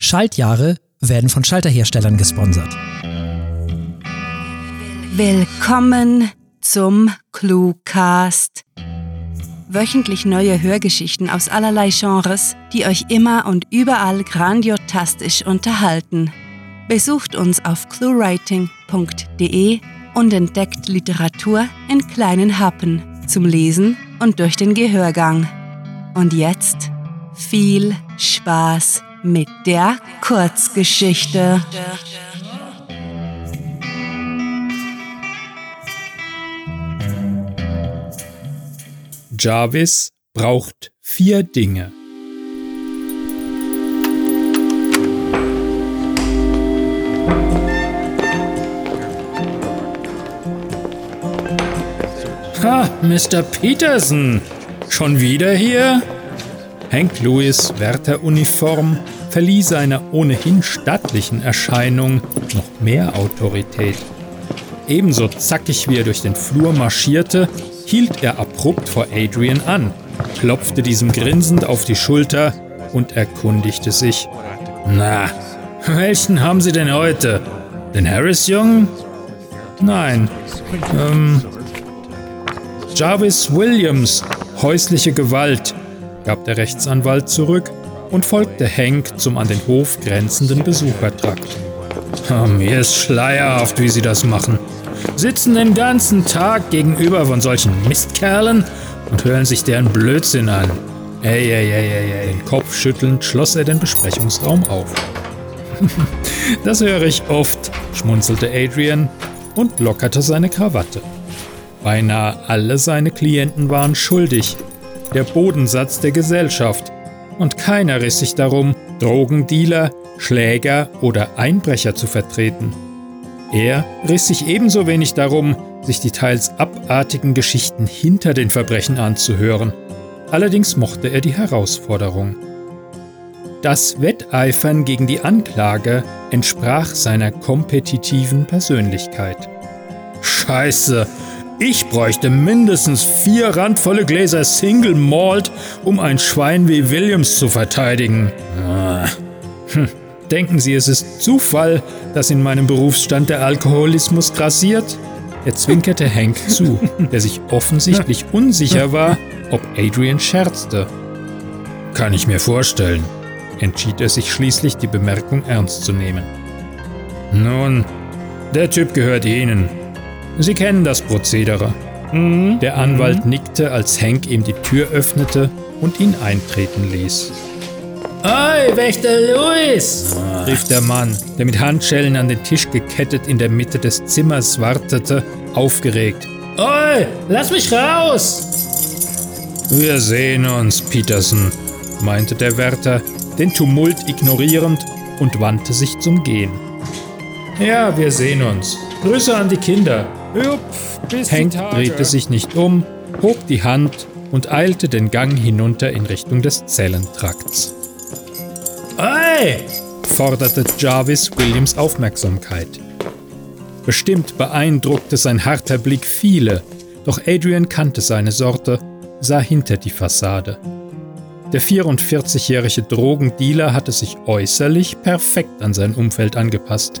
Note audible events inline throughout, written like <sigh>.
Schaltjahre werden von Schalterherstellern gesponsert. Willkommen zum Cluecast. Wöchentlich neue Hörgeschichten aus allerlei Genres, die euch immer und überall grandiotastisch unterhalten. Besucht uns auf cluewriting.de und entdeckt Literatur in kleinen Happen zum Lesen und durch den Gehörgang. Und jetzt viel Spaß mit der Kurzgeschichte. Jarvis braucht vier Dinge. Ha, Mr. Peterson, schon wieder hier? Hank Lewis Wärteruniform verlieh seiner ohnehin stattlichen Erscheinung noch mehr Autorität. Ebenso zackig wie er durch den Flur marschierte, hielt er abrupt vor Adrian an, klopfte diesem grinsend auf die Schulter und erkundigte sich. Na, welchen haben Sie denn heute? Den Harris-Jungen? Nein. Ähm. Jarvis Williams, häusliche Gewalt, gab der Rechtsanwalt zurück und folgte Hank zum an den Hof grenzenden Besuchertrakt. Oh, mir ist schleierhaft, wie sie das machen. Sitzen den ganzen Tag gegenüber von solchen Mistkerlen und hören sich deren Blödsinn an. Ey, ey, ey, ey, ey. Den Kopf schüttelnd schloss er den Besprechungsraum auf. <laughs> das höre ich oft, schmunzelte Adrian und lockerte seine Krawatte. Beinahe alle seine Klienten waren schuldig, der Bodensatz der Gesellschaft, und keiner riss sich darum, Drogendealer, Schläger oder Einbrecher zu vertreten. Er riss sich ebenso wenig darum, sich die teils abartigen Geschichten hinter den Verbrechen anzuhören. Allerdings mochte er die Herausforderung. Das Wetteifern gegen die Anklage entsprach seiner kompetitiven Persönlichkeit. Scheiße, ich bräuchte mindestens vier randvolle Gläser Single Malt, um ein Schwein wie Williams zu verteidigen. Ah. Hm. Denken Sie, es ist Zufall, dass in meinem Berufsstand der Alkoholismus grassiert? Er zwinkerte Hank <laughs> zu, der sich offensichtlich unsicher war, ob Adrian scherzte. Kann ich mir vorstellen, entschied er sich schließlich, die Bemerkung ernst zu nehmen. Nun, der Typ gehört Ihnen. Sie kennen das Prozedere. Mhm. Der Anwalt mhm. nickte, als Hank ihm die Tür öffnete und ihn eintreten ließ. Oi, Wächter Louis! rief der Mann, der mit Handschellen an den Tisch gekettet in der Mitte des Zimmers wartete, aufgeregt. Oi, lass mich raus! Wir sehen uns, Peterson, meinte der Wärter, den Tumult ignorierend und wandte sich zum Gehen. Ja, wir sehen uns. Grüße an die Kinder. Hank drehte sich nicht um, hob die Hand und eilte den Gang hinunter in Richtung des Zellentrakts. Ey! forderte Jarvis Williams Aufmerksamkeit. Bestimmt beeindruckte sein harter Blick viele, doch Adrian kannte seine Sorte, sah hinter die Fassade. Der 44-jährige Drogendealer hatte sich äußerlich perfekt an sein Umfeld angepasst.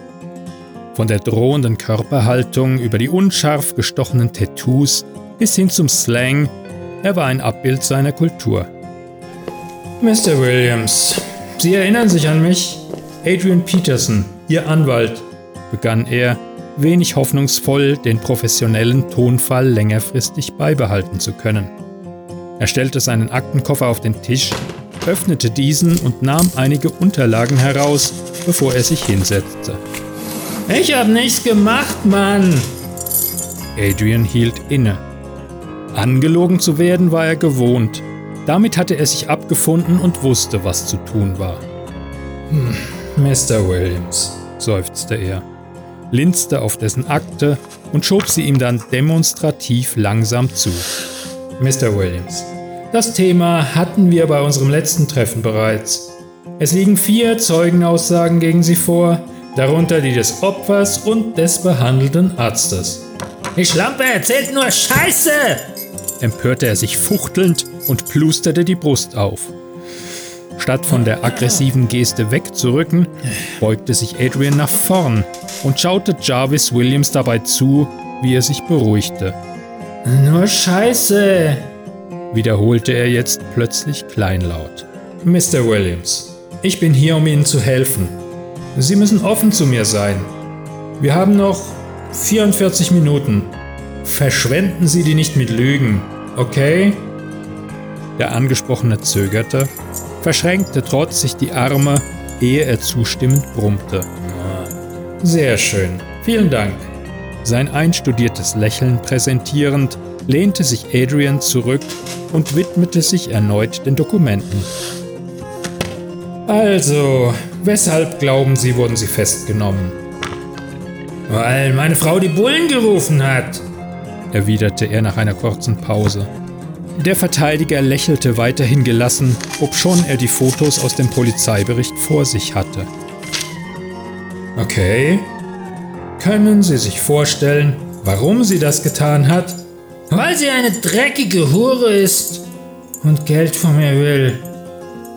Von der drohenden Körperhaltung über die unscharf gestochenen Tattoos bis hin zum Slang, er war ein Abbild seiner Kultur. Mr. Williams, Sie erinnern sich an mich? Adrian Peterson, Ihr Anwalt, begann er, wenig hoffnungsvoll, den professionellen Tonfall längerfristig beibehalten zu können. Er stellte seinen Aktenkoffer auf den Tisch, öffnete diesen und nahm einige Unterlagen heraus, bevor er sich hinsetzte. Ich hab nichts gemacht, Mann! Adrian hielt inne. Angelogen zu werden war er gewohnt. Damit hatte er sich abgefunden und wusste, was zu tun war. Hm, Mr. Williams, seufzte er, linste auf dessen Akte und schob sie ihm dann demonstrativ langsam zu. Mr. Williams, das Thema hatten wir bei unserem letzten Treffen bereits. Es liegen vier Zeugenaussagen gegen Sie vor, darunter die des Opfers und des behandelnden Arztes. Die Schlampe erzählt nur Scheiße! empörte er sich fuchtelnd und plusterte die Brust auf. Statt von der aggressiven Geste wegzurücken, beugte sich Adrian nach vorn und schaute Jarvis Williams dabei zu, wie er sich beruhigte. Nur Scheiße, wiederholte er jetzt plötzlich kleinlaut. Mr. Williams, ich bin hier, um Ihnen zu helfen. Sie müssen offen zu mir sein. Wir haben noch 44 Minuten. Verschwenden Sie die nicht mit Lügen, okay? Der Angesprochene zögerte, verschränkte trotzig die Arme, ehe er zustimmend brummte. Sehr schön. Vielen Dank. Sein einstudiertes Lächeln präsentierend, lehnte sich Adrian zurück und widmete sich erneut den Dokumenten. Also, weshalb glauben Sie, wurden Sie festgenommen? Weil meine Frau die Bullen gerufen hat, erwiderte er nach einer kurzen Pause. Der Verteidiger lächelte weiterhin gelassen, obschon er die Fotos aus dem Polizeibericht vor sich hatte. Okay. Können Sie sich vorstellen, warum sie das getan hat? Weil sie eine dreckige Hure ist und Geld von mir will,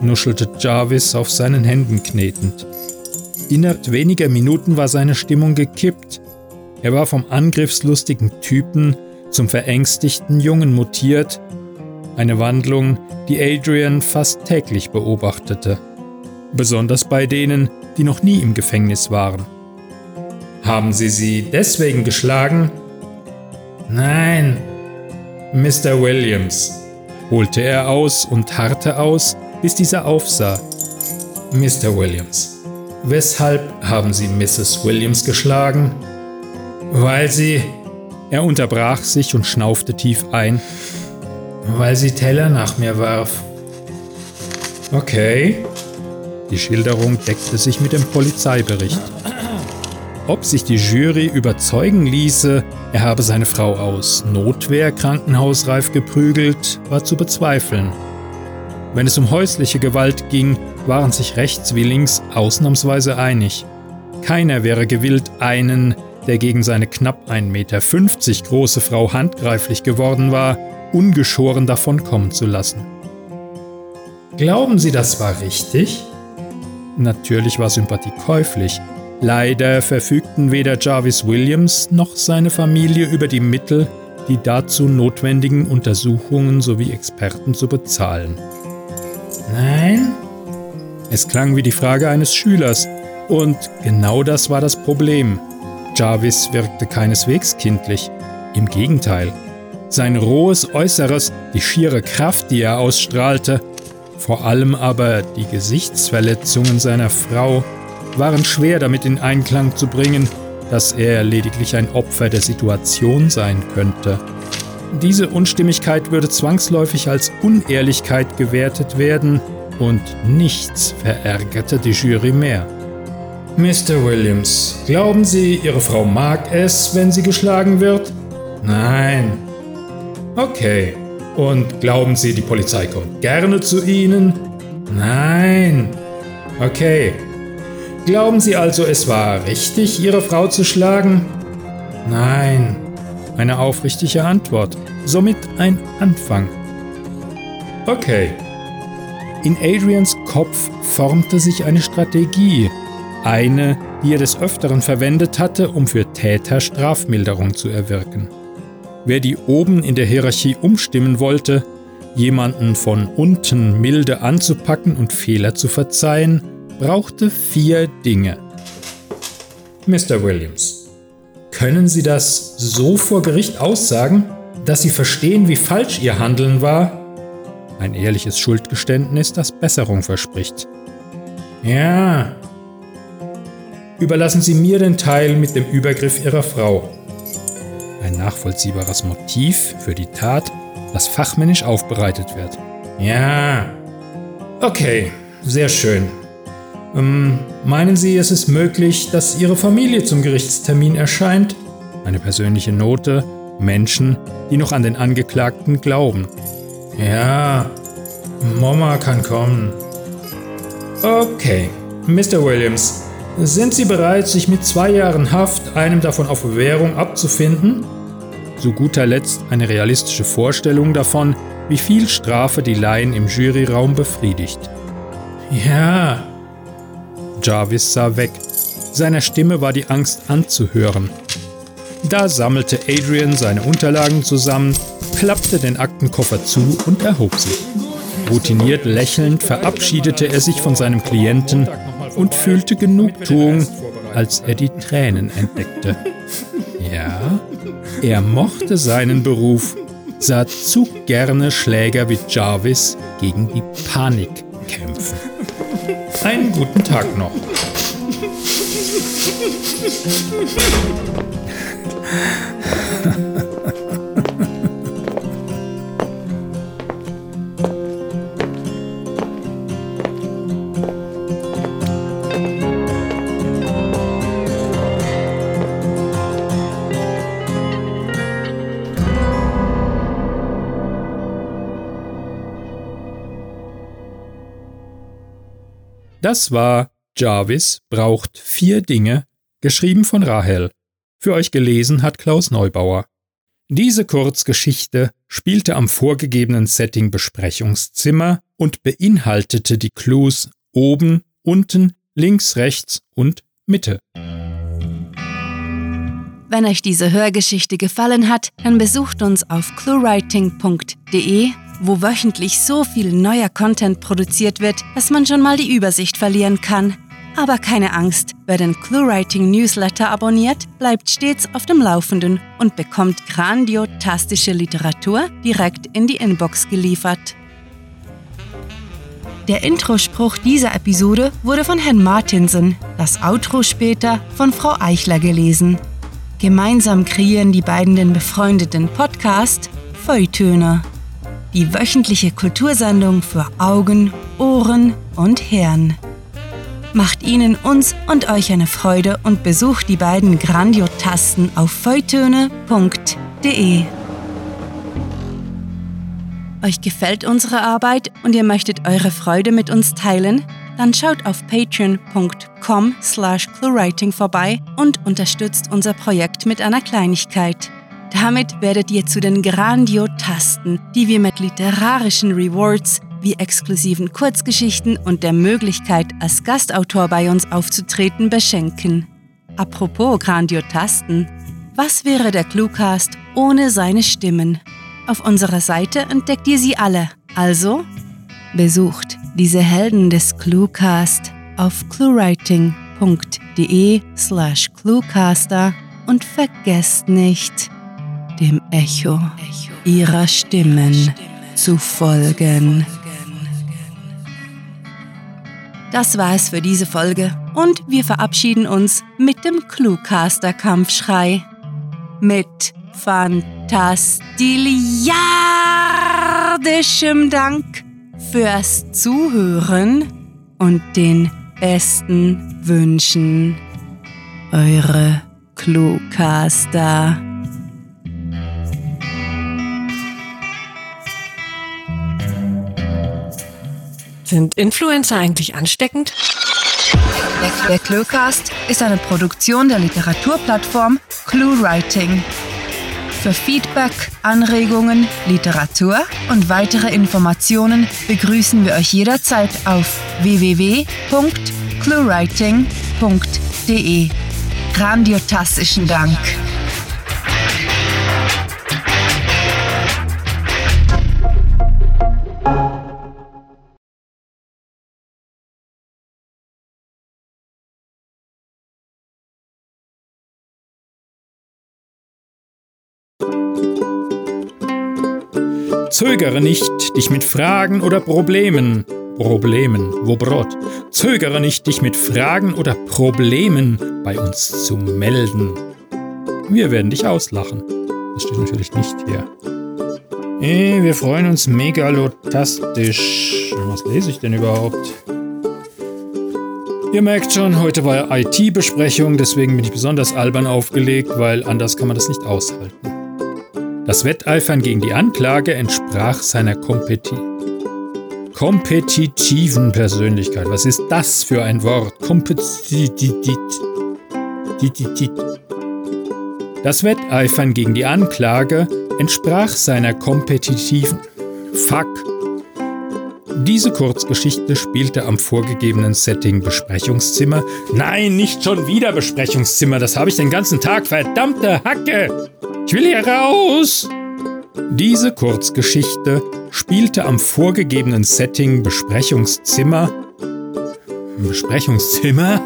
nuschelte Jarvis auf seinen Händen knetend. Innerhalb weniger Minuten war seine Stimmung gekippt. Er war vom angriffslustigen Typen zum verängstigten Jungen mutiert, eine Wandlung, die Adrian fast täglich beobachtete, besonders bei denen, die noch nie im Gefängnis waren. Haben Sie sie deswegen geschlagen? Nein, Mr. Williams, holte er aus und harrte aus, bis dieser aufsah. Mr. Williams, weshalb haben Sie Mrs. Williams geschlagen? Weil sie... Er unterbrach sich und schnaufte tief ein. Weil sie Teller nach mir warf. Okay. Die Schilderung deckte sich mit dem Polizeibericht. Ob sich die Jury überzeugen ließe, er habe seine Frau aus Notwehr krankenhausreif geprügelt, war zu bezweifeln. Wenn es um häusliche Gewalt ging, waren sich rechts wie links ausnahmsweise einig. Keiner wäre gewillt, einen, der gegen seine knapp 1,50 Meter große Frau handgreiflich geworden war, ungeschoren davonkommen zu lassen. Glauben Sie, das war richtig? Natürlich war Sympathie käuflich, Leider verfügten weder Jarvis Williams noch seine Familie über die Mittel, die dazu notwendigen Untersuchungen sowie Experten zu bezahlen. Nein? Es klang wie die Frage eines Schülers, und genau das war das Problem. Jarvis wirkte keineswegs kindlich, im Gegenteil. Sein rohes Äußeres, die schiere Kraft, die er ausstrahlte, vor allem aber die Gesichtsverletzungen seiner Frau waren schwer damit in Einklang zu bringen, dass er lediglich ein Opfer der Situation sein könnte. Diese Unstimmigkeit würde zwangsläufig als Unehrlichkeit gewertet werden und nichts verärgerte die Jury mehr. Mr. Williams, glauben Sie, Ihre Frau mag es, wenn sie geschlagen wird? Nein. Okay. Und glauben Sie, die Polizei kommt gerne zu Ihnen? Nein. Okay. Glauben Sie also, es war richtig, Ihre Frau zu schlagen? Nein. Eine aufrichtige Antwort. Somit ein Anfang. Okay. In Adrians Kopf formte sich eine Strategie. Eine, die er des Öfteren verwendet hatte, um für Täter Strafmilderung zu erwirken. Wer die oben in der Hierarchie umstimmen wollte, jemanden von unten milde anzupacken und Fehler zu verzeihen, brauchte vier Dinge. Mr. Williams, können Sie das so vor Gericht aussagen, dass Sie verstehen, wie falsch Ihr Handeln war? Ein ehrliches Schuldgeständnis, das Besserung verspricht. Ja. Überlassen Sie mir den Teil mit dem Übergriff Ihrer Frau. Ein nachvollziehbares Motiv für die Tat, das fachmännisch aufbereitet wird. Ja. Okay, sehr schön. Ähm, meinen Sie, es ist möglich, dass Ihre Familie zum Gerichtstermin erscheint? Eine persönliche Note, Menschen, die noch an den Angeklagten glauben. Ja, Mama kann kommen. Okay, Mr. Williams, sind Sie bereit, sich mit zwei Jahren Haft, einem davon auf Bewährung, abzufinden? Zu guter Letzt eine realistische Vorstellung davon, wie viel Strafe die Laien im Juryraum befriedigt. Ja. Jarvis sah weg. Seiner Stimme war die Angst anzuhören. Da sammelte Adrian seine Unterlagen zusammen, klappte den Aktenkoffer zu und erhob sich. Routiniert lächelnd verabschiedete er sich von seinem Klienten und fühlte Genugtuung, als er die Tränen entdeckte. Ja, er mochte seinen Beruf, sah zu gerne Schläger wie Jarvis gegen die Panik kämpfen. Einen guten Tag noch. <laughs> Das war Jarvis braucht vier Dinge, geschrieben von Rahel. Für euch gelesen hat Klaus Neubauer. Diese Kurzgeschichte spielte am vorgegebenen Setting Besprechungszimmer und beinhaltete die Clues oben, unten, links, rechts und Mitte. Wenn euch diese Hörgeschichte gefallen hat, dann besucht uns auf cluewriting.de wo wöchentlich so viel neuer Content produziert wird, dass man schon mal die Übersicht verlieren kann. Aber keine Angst, wer den ClueWriting Newsletter abonniert, bleibt stets auf dem Laufenden und bekommt grandiotastische Literatur direkt in die Inbox geliefert. Der Introspruch dieser Episode wurde von Herrn Martinsen, das Outro später von Frau Eichler gelesen. Gemeinsam kreieren die beiden den befreundeten Podcast Feuilletöne die wöchentliche Kultursendung für Augen, Ohren und Hirn. Macht Ihnen, uns und euch eine Freude und besucht die beiden Grandiotasten auf feuilletöne.de. Euch gefällt unsere Arbeit und ihr möchtet eure Freude mit uns teilen? Dann schaut auf patreon.com slash vorbei und unterstützt unser Projekt mit einer Kleinigkeit. Damit werdet ihr zu den Grandiotasten, die wir mit literarischen Rewards wie exklusiven Kurzgeschichten und der Möglichkeit, als Gastautor bei uns aufzutreten, beschenken. Apropos Grandiotasten, was wäre der Cluecast ohne seine Stimmen? Auf unserer Seite entdeckt ihr sie alle, also besucht diese Helden des Cluecast auf cluewriting.de slash cluecaster und vergesst nicht, dem Echo ihrer Stimmen zu folgen. Das war es für diese Folge und wir verabschieden uns mit dem Cluecaster-Kampfschrei. Mit fantastiliardischem Dank fürs Zuhören und den besten Wünschen. Eure Cluecaster. Sind Influencer eigentlich ansteckend? Der Cluecast ist eine Produktion der Literaturplattform ClueWriting. Für Feedback, Anregungen, Literatur und weitere Informationen begrüßen wir euch jederzeit auf www.cluewriting.de. Grandiotastischen Dank. Zögere nicht, dich mit Fragen oder Problemen, Problemen, wo Brot, zögere nicht, dich mit Fragen oder Problemen bei uns zu melden. Wir werden dich auslachen. Das steht natürlich nicht hier. Hey, wir freuen uns megalotastisch. Was lese ich denn überhaupt? Ihr merkt schon, heute war IT-Besprechung, deswegen bin ich besonders albern aufgelegt, weil anders kann man das nicht aushalten. Das Wetteifern gegen die Anklage entsprach seiner Kompeti kompetitiven Persönlichkeit. Was ist das für ein Wort? Kompetitit. Das Wetteifern gegen die Anklage entsprach seiner kompetitiven Fuck. Diese Kurzgeschichte spielte am vorgegebenen Setting Besprechungszimmer. Nein, nicht schon wieder Besprechungszimmer, das habe ich den ganzen Tag, verdammte Hacke! Ich will hier raus! Diese Kurzgeschichte spielte am vorgegebenen Setting Besprechungszimmer. Besprechungszimmer?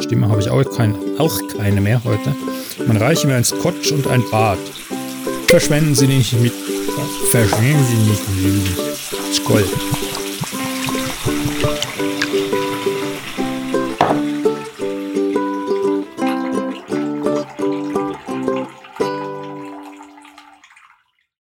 Stimme habe ich auch, kein, auch keine mehr heute. Man reiche mir ein Scotch und ein Bad. Verschwenden Sie nicht mit. Verschwenden Sie nicht mit. Skoll.